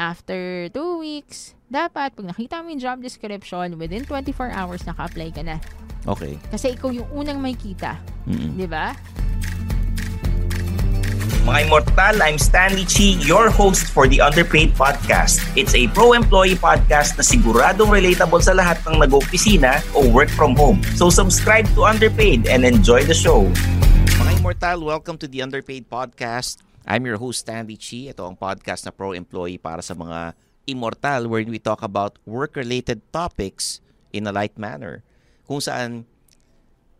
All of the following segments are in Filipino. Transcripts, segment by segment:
after two weeks. Dapat, pag nakita mo yung job description, within 24 hours, naka-apply ka na. Okay. Kasi ikaw yung unang may kita. Mm-mm. Di ba? Mga Immortal, I'm Stanley Chi, your host for the Underpaid Podcast. It's a pro-employee podcast na siguradong relatable sa lahat ng nag-opisina o work from home. So subscribe to Underpaid and enjoy the show. Mga Immortal, welcome to the Underpaid Podcast. I'm your host, Stanley Chi. Ito ang podcast na pro-employee para sa mga Immortal where we talk about work-related topics in a light manner. Kung saan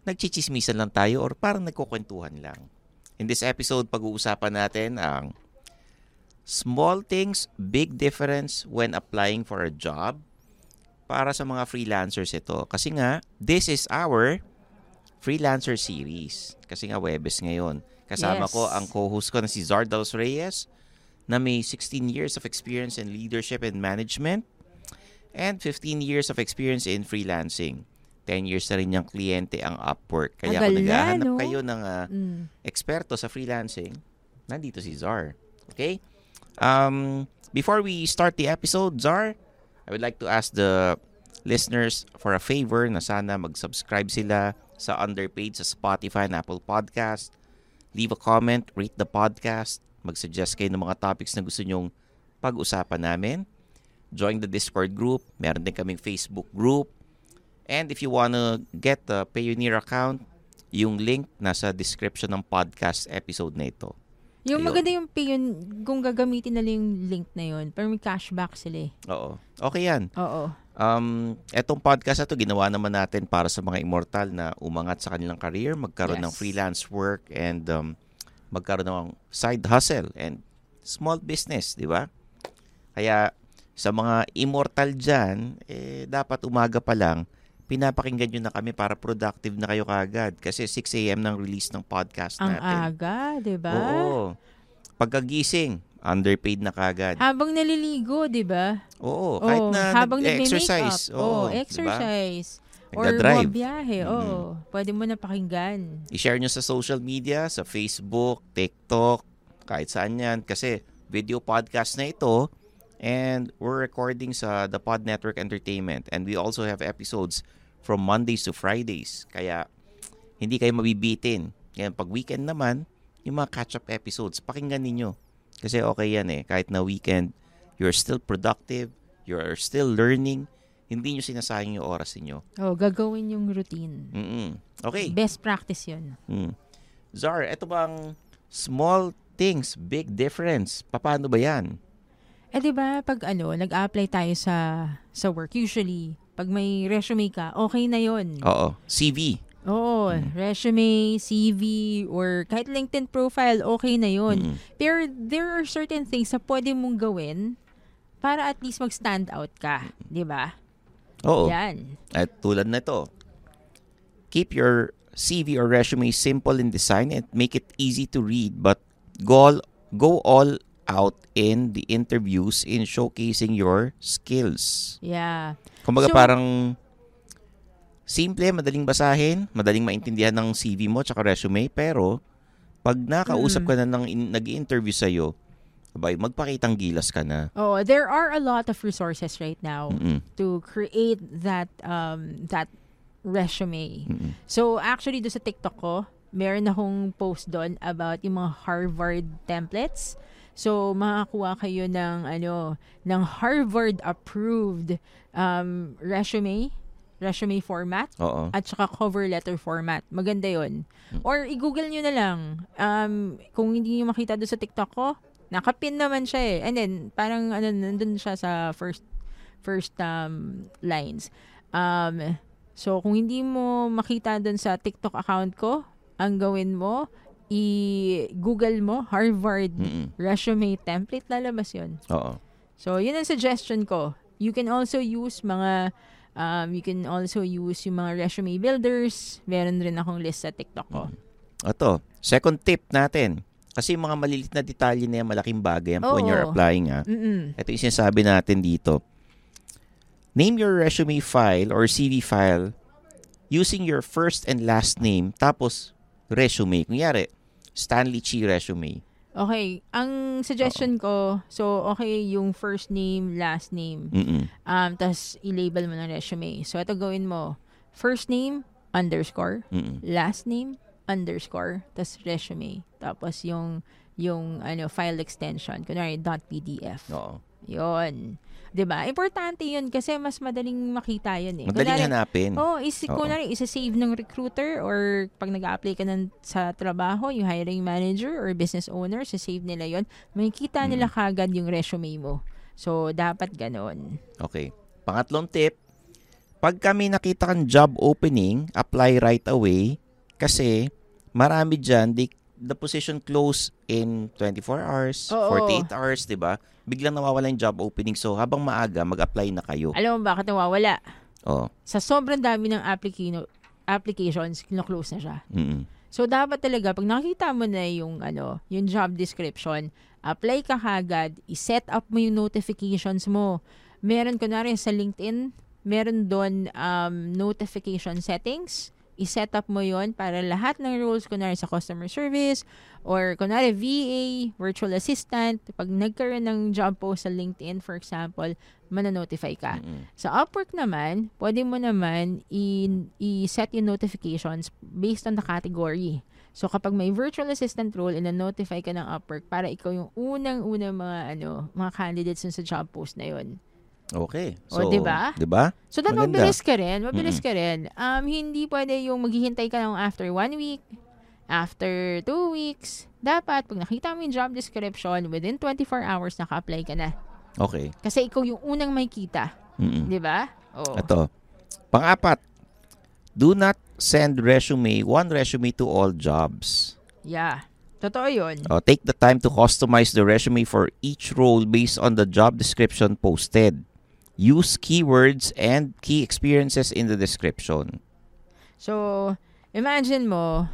nagchichismisan lang tayo or parang nagkukwentuhan lang. In this episode, pag-uusapan natin ang small things, big difference when applying for a job para sa mga freelancers ito. Kasi nga, this is our freelancer series. Kasi nga, Webes ngayon. Kasama Yes. ko ang co-host ko na si Zardalos Reyes na may 16 years of experience in leadership and management and 15 years of experience in freelancing. 10 years na rin niyang kliyente ang Upwork. Kaya Tagal kung na, naghahanap no? kayo ng ah, Mm. eksperto sa freelancing, nandito si Zar. Okay? Um, before we start the episode, Zar, I would like to ask the listeners for a favor na sana mag-subscribe sila sa Underpaid sa Spotify and Apple Podcast. Leave a comment, rate the podcast, mag-suggest kayo ng mga topics na gusto nyong pag-usapan namin. Join the Discord group. Meron din kaming Facebook group. And if you wanna get the Payoneer account, yung link nasa description ng podcast episode na ito. Yung Ayun. maganda yung pay yun, kung gagamitin nila yung link na yun, pero may cashback sila eh. Oo. Okay yan. Oo. Um, etong podcast na to, ginawa naman natin para sa mga immortal na umangat sa kanilang career, magkaroon ng Yes. freelance work and um, magkaroon ng side hustle and small business, di ba? Kaya sa mga immortal dyan, eh, dapat umaga pa lang, pinapakinggan nyo na kami para productive na kayo kagad. Kasi 6 a.m. ng release ng podcast Ang natin. aga, di ba? Oo. Pagkagising, underpaid na kagad. Habang naliligo, di ba? Oo, kahit Oo, na habang nagme-makeup. Oo, diba? exercise. Or Nagda-drive. bumabiyahe. Mhm. Oo. Pwede mo na pakinggan. I-share nyo sa social media, sa Facebook, TikTok, kahit saan yan. Kasi video podcast na ito and we're recording sa The Pod Network Entertainment and we also have episodes from Mondays to Fridays. Kaya hindi kayo mabibitin. Yan, pag weekend naman, yung mga catch-up episodes, pakinggan ninyo. Kasi okay yan eh. Kahit na weekend, you're still productive, you're still learning, hindi nyo sinasayang yung oras ninyo. Oh, gagawin yung routine. Mm-mm. Okay. Best practice yun. Mm. Zar, eto bang small things, big difference? Paano ba yan? Eh, di ba, pag ano, nag-apply tayo sa sa work, usually, pag may resume ka, okay na yon. Oo. CV. Oo, resume, CV, or kahit LinkedIn profile, okay na yon. Mm. Pero there are certain things na pwede mong gawin para at least mag-stand out ka, di ba? Oo. Yan. At tulad na ito, keep your CV or resume simple in design and make it easy to read but go all, go all out in the interviews in showcasing your skills. Yeah. Kumbaga So- parang simple, madaling basahin, madaling maintindihan ng CV mo tsaka resume, pero pag nakausap ka na ng in- nag-interview sa'yo, abay, magpakitang gilas ka na. Oh, there are a lot of resources right now Mm-mm. to create that um that resume. Mm-mm. So actually do sa TikTok ko, meron akong post doon about yung mga Harvard templates. So makakuha kayo ng ano ng Harvard approved um resume resume format Oo. at saka cover letter format. Maganda 'yon. Or i-google nyo na lang. Um, kung hindi nyo makita doon sa TikTok ko, nakapin naman siya eh. And then, parang ano, nandun siya sa first first um, lines. Um, so, kung hindi mo makita doon sa TikTok account ko, ang gawin mo, i-google mo Harvard Mm-mm. resume template, lalabas yon Oo. So, yun ang suggestion ko. You can also use mga um, you can also use yung mga resume builders. Meron rin akong list sa TikTok ko. Ito, second tip natin. Kasi mga malilit na detalye na yan, malaking bagay yan po when you're Oo. applying. Ha? Mm-mm. Ito yung sinasabi natin dito. Name your resume file or CV file using your first and last name tapos resume. Kunyari, Stanley Chi resume. Okay, ang suggestion ko, so okay yung first name, last name, Mm-mm. um, tas i-label mo ng resume. So ito gawin mo, first name, underscore, Mm-mm. last name, underscore, tas resume. Tapos yung, yung ano, file extension, kunwari .pdf. Oo. Yun. 'Di ba? Importante 'yun kasi mas madaling makita 'yun eh. Madaling Kunwari- hanapin. Oh, is kunwari isa-save ng recruiter or pag nag-apply ka ng, sa trabaho, yung hiring manager or business owner, sa-save nila 'yon. Makikita nila Mm. kagad yung resume mo. So dapat ganon. Okay. Pangatlong tip, pag kami nakita kang job opening, apply right away kasi marami they, the position close in 24 hours, Oo. 48 hours, di ba? Biglang nawawala yung job opening. So, habang maaga, mag-apply na kayo. Alam mo bakit nawawala? Oh. Sa sobrang dami ng applicino, applications, kino-close na siya. Mm-mm. So dapat talaga pag nakita mo na yung ano, yung job description, apply ka kagad, i-set up mo yung notifications mo. Meron kunwari sa LinkedIn, meron doon um, notification settings. I-set up mo yon para lahat ng roles, kunwari sa customer service, or kunwari VA, virtual assistant, pag nagkaroon ng job post sa LinkedIn, for example, mananotify ka. Mm-mm. Sa Upwork naman, pwede mo naman i- i-set yung notifications based on the category. So kapag may virtual assistant role, ina-notify ka ng Upwork para ikaw yung unang-unang mga ano, mga candidates sa job post na yun. Okay. O, So, di ba? Di ba? So then Maganda. mabilis ka rin, mabilis Mm-mm. ka rin. Um, hindi pwede yung maghihintay ka ng after one week, after two weeks. Dapat, pag nakita mo yung job description, within 24 hours, naka-apply ka na. Okay. Kasi ikaw yung unang may kita. Mm-mm. Di ba? Oo. Ito. Pang-apat, do not send resume, one resume to all jobs. Yeah. Totoo yun. Uh, take the time to customize the resume for each role based on the job description posted. Use keywords and key experiences in the description. So, imagine mo,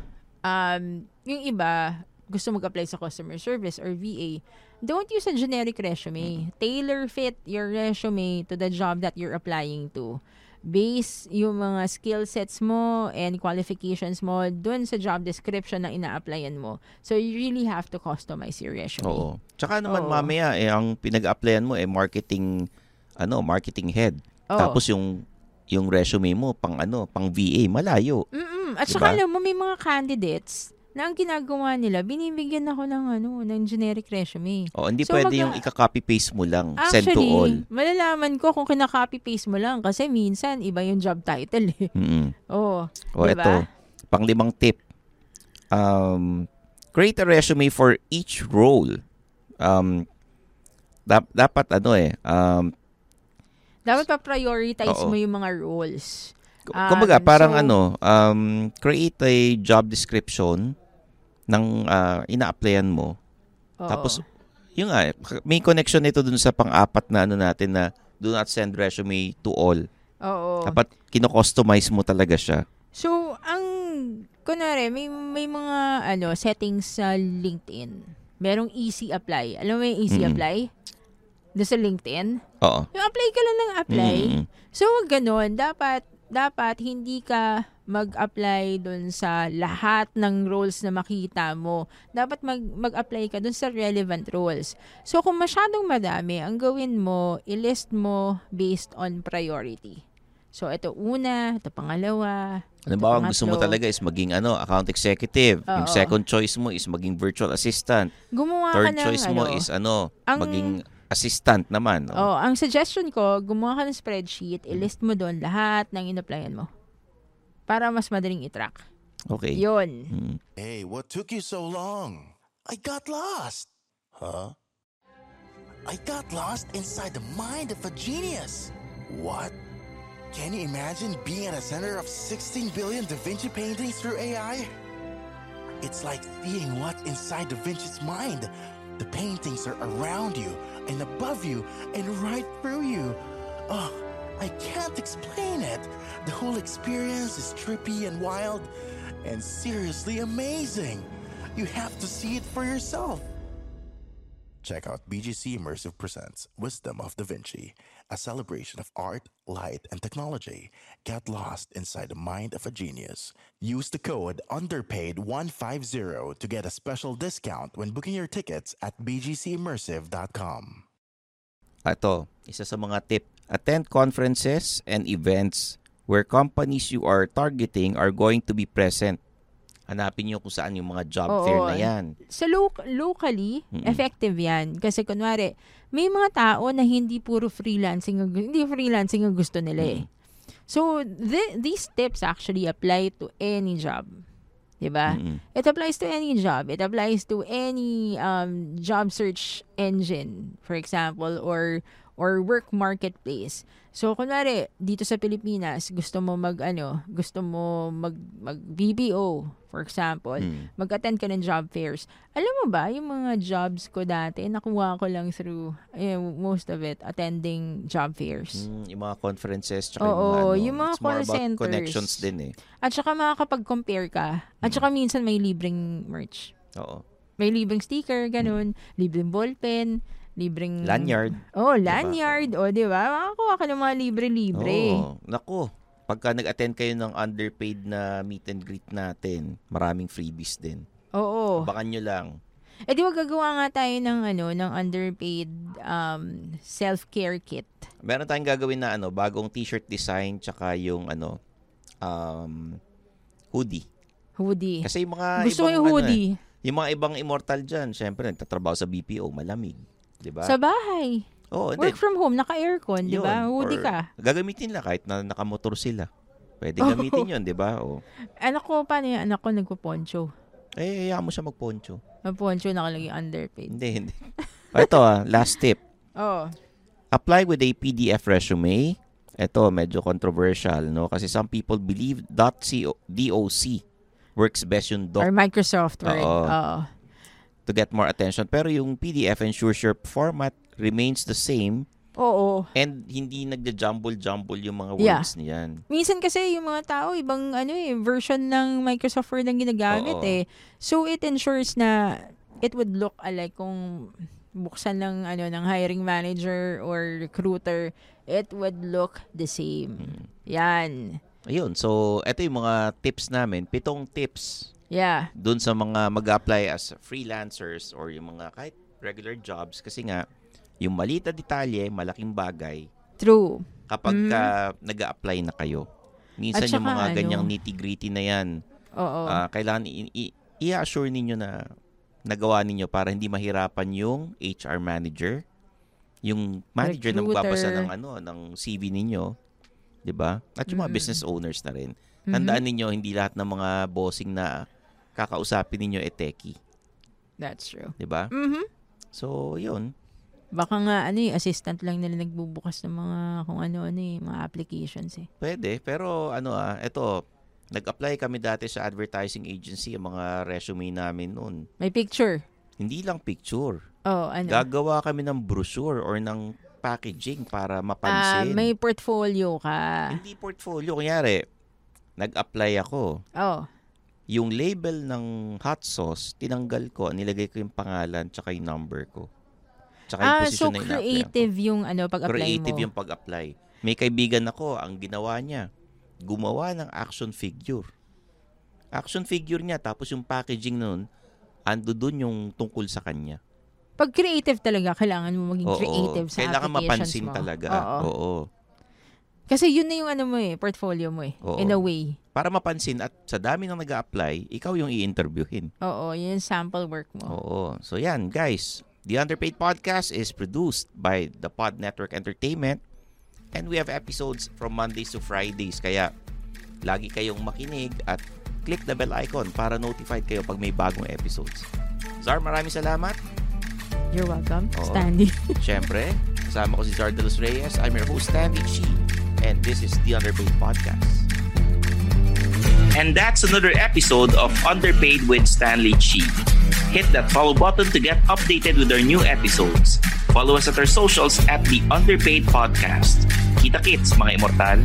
um, yung iba, gusto mag-apply sa customer service or VA, don't use a generic resume. Tailor fit your resume to the job that you're applying to. Base yung mga skill sets mo and qualifications mo dun sa job description na ina-applyan mo. So, you really have to customize your resume. Oo. Tsaka naman Oo. mamaya eh ang pinag-applyan mo eh marketing ano, marketing head. Oo. Tapos yung yung resume mo pang ano, pang VA, malayo. Mm-mm. At Diba? saka alam mo, may mga candidates na ang ginagawa nila, binibigyan ako ng ano, ng generic resume. O hindi So, pwede mag- yung ika-copy paste mo lang, send to all. Actually, malalaman ko kung kinaka-copy paste mo lang kasi minsan iba yung job title eh. Mm. Oo. O Diba? ito, panglimang tip. Um, create a resume for each role. Um, dap- dapat ano eh, um, Dapat pa-prioritize Oo. mo yung mga roles. Um, kumbaga parang so- ano, um, create a job description ng uh, ina-applyan mo. Oo. Tapos, yun nga, may connection nito dun sa pang-apat na ano natin na do not send resume to all. Oo. Dapat kino-customize mo talaga siya. So, ang, kunwari, may, may mga, ano, settings sa LinkedIn. Merong easy apply. Alam mo yung easy Mm. apply? Doon sa LinkedIn? Oo. Yung apply ka lang ng apply. Mm. So, wag ganun. Dapat, dapat hindi ka mag-apply doon sa lahat ng roles na makita mo. Dapat mag, mag-apply ka doon sa relevant roles. So, kung masyadong madami, ang gawin mo, ilist mo based on priority. So, ito una, ito pangalawa. Halimbawa, ito ang gusto mo talaga is maging ano, account executive. Yung Oo. second choice mo is maging virtual assistant. Gumawa ka Third ng, choice mo ano, is ano, ang- maging assistant naman. Oh, ang suggestion ko, gumawa ka ng spreadsheet, ilist mo doon lahat ng in-applyan mo. Para mas madaling i-track. Okay. Yun. Mm. Hey, what took you so long? I got lost. Huh? I got lost inside the mind of a genius. What? Can you imagine being at the center of 16 billion Da Vinci paintings through AI? It's like seeing what's inside Da Vinci's mind. The paintings are around you and above you and right through you. Oh, I can't explain it. The whole experience is trippy and wild and seriously amazing. You have to see it for yourself. Check out BGC Immersive Presents Wisdom of Da Vinci, a celebration of art, light, and technology. Get lost inside the mind of a genius. Use the code UNDERPAID150 to get a special discount when booking your tickets at bgcimmersive.com. Ito, isa sa mga tip. Attend conferences and events where companies you are targeting are going to be present. Hanapin nyo kung saan yung mga job Oo. fair na yan. sa lo- locally, Mm-mm. effective yan. Kasi kunwari, may mga tao na hindi puro freelancing, ang hindi freelancing ang gusto nila eh. So, th- these tips actually apply to any job. 'Di ba? Mm-mm. It applies to any job. It applies to any um, job search engine, for example, or or work marketplace. So, kunwari, dito sa Pilipinas, gusto mo mag, ano, gusto mo mag, mag BPO, for example, Mm. mag-attend ka ng job fairs. Alam mo ba, yung mga jobs ko dati, nakuha ko lang through, eh, most of it, attending job fairs. Mm, yung mga conferences, tsaka Oo, yung mga, ano, yung mga call centers. connections din eh. At saka makakapag-compare ka. At saka minsan may libreng merch. Oo. May libreng sticker, ganun. Libreng ballpen, libreng... Lanyard. Oh, Diba? lanyard. O, di ba? Makakuha ka ng mga libre-libre. Oo. Naku, pagka nag-attend kayo ng underpaid na meet and greet natin, maraming freebies din. Oo. Bakan nyo lang. Eh di wag gagawa nga tayo ng ano, ng underpaid um, self-care kit. Meron tayong gagawin na ano, bagong t-shirt design tsaka yung ano, um, hoodie. Hoodie. Kasi yung mga Gusto ibang, yung ano eh, hoodie. yung mga ibang immortal dyan, syempre nagtatrabaho sa BPO, malamig. 'Di ba? Sa bahay. Oo, hindi. Work from home, naka-aircon, di ba? Hoodie ka. Gagamitin lang kahit na nakamotor sila. Pwede Oo. gamitin yun, di ba? O. Anak ko, paano yung anak ko nagpo-poncho? Eh, hayaan mo siya magponcho. Mag-poncho, nakalagay underpaid. Hindi, hindi. O, ito ah, last tip. Oh. Apply with a PDF resume. Ito, medyo controversial, no? Kasi some people believe .co, .doc works best yung doc Or Microsoft Word. Oo. Oo. To get more attention. Pero yung PDF ensures your format remains the same Oo. and hindi nagja-jumble-jumble yung mga Yeah. words niyan. Minsan kasi yung mga tao, ibang ano eh, version ng Microsoft Word ang ginagamit Oo. eh. So it ensures na it would look alike kung buksan ng ano ng hiring manager or recruiter, it would look the same. Hmm. Yan. Ayun, so ito yung mga tips namin. Pitong tips Yeah. dun sa mga mag-apply as freelancers or yung mga kahit regular jobs kasi nga yung malita detalye, malaking bagay True. kapag Mm. ka nag-a-apply na kayo. Minsan yung mga ano, ganyang nitty-gritty na yan, Oo. ah, kailangan i- i- i-assure ninyo na nagawa ninyo para hindi mahirapan yung HR manager, yung manager na magbabasa Recruiter. ng ano ng CV ninyo, 'di ba? At yung mga Mm. business owners na rin. Mhm. Tandaan ninyo hindi lahat ng mga bossing na kakausapin ninyo e techie, That's true. 'di ba? Mhm. So, 'yun. Baka nga ano eh, assistant lang nila nagbubukas ng mga kung ano-ano eh, mga applications eh. Pwede, pero ano ah, eto, nag-apply kami dati sa advertising agency, ang mga resume namin noon. May picture. Hindi lang picture. Oh, ano? Gagawa kami ng brochure or ng packaging para Ah, mapansin. may portfolio ka. Hindi portfolio. Kunyari, nag-apply ako. Oh. Yung label ng hot sauce, tinanggal ko. Nilagay ko yung pangalan tsaka yung number ko. Tsaka yung Ah, so na creative yung ano pag-apply Creative mo. yung pag-apply. May kaibigan ako, ang ginawa niya, gumawa ng action figure. Action figure niya, tapos yung packaging nun, ando dun yung tungkol sa kanya. Pag creative talaga, kailangan mo maging Oo. creative sa Kailangan applications mapansin mo. talaga. Oo. Oo. Kasi yun na yung ano mo eh, portfolio mo eh. Oo. In a way. Para mapansin at sa dami ng nag apply ikaw yung i-interviewin. Oo, yun yung sample work mo. Oo. So yan, guys. The Underpaid Podcast is produced by the Pod Network Entertainment and we have episodes from Mondays to Fridays. Kaya lagi kayong makinig at click the bell icon para notified kayo pag may bagong episodes. Zar, maraming salamat. You're welcome, Oo. Stanley. Siyempre, kasama ko si Zar de los Reyes. I'm your host, Stanley Chi. And this is The Underpaid Podcast. And that's another episode of Underpaid with Stanley Chi. Hit that follow button to get updated with our new episodes. Follow us at our socials at the Underpaid Podcast. Kita kits, mga immortal.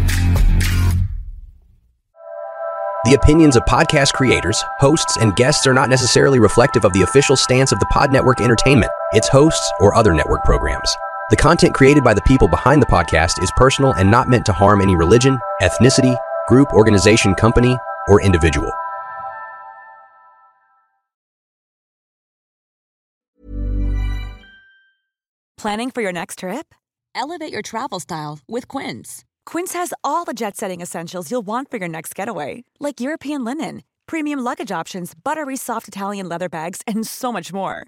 The opinions of podcast creators, hosts, and guests are not necessarily reflective of the official stance of the Pod Network Entertainment, its hosts, or other network programs. The content created by the people behind the podcast is personal and not meant to harm any religion, ethnicity, group, organization, company, or individual. Planning for your next trip? Elevate your travel style with Quince. Quince has all the jet setting essentials you'll want for your next getaway, like European linen, premium luggage options, buttery soft Italian leather bags, and so much more.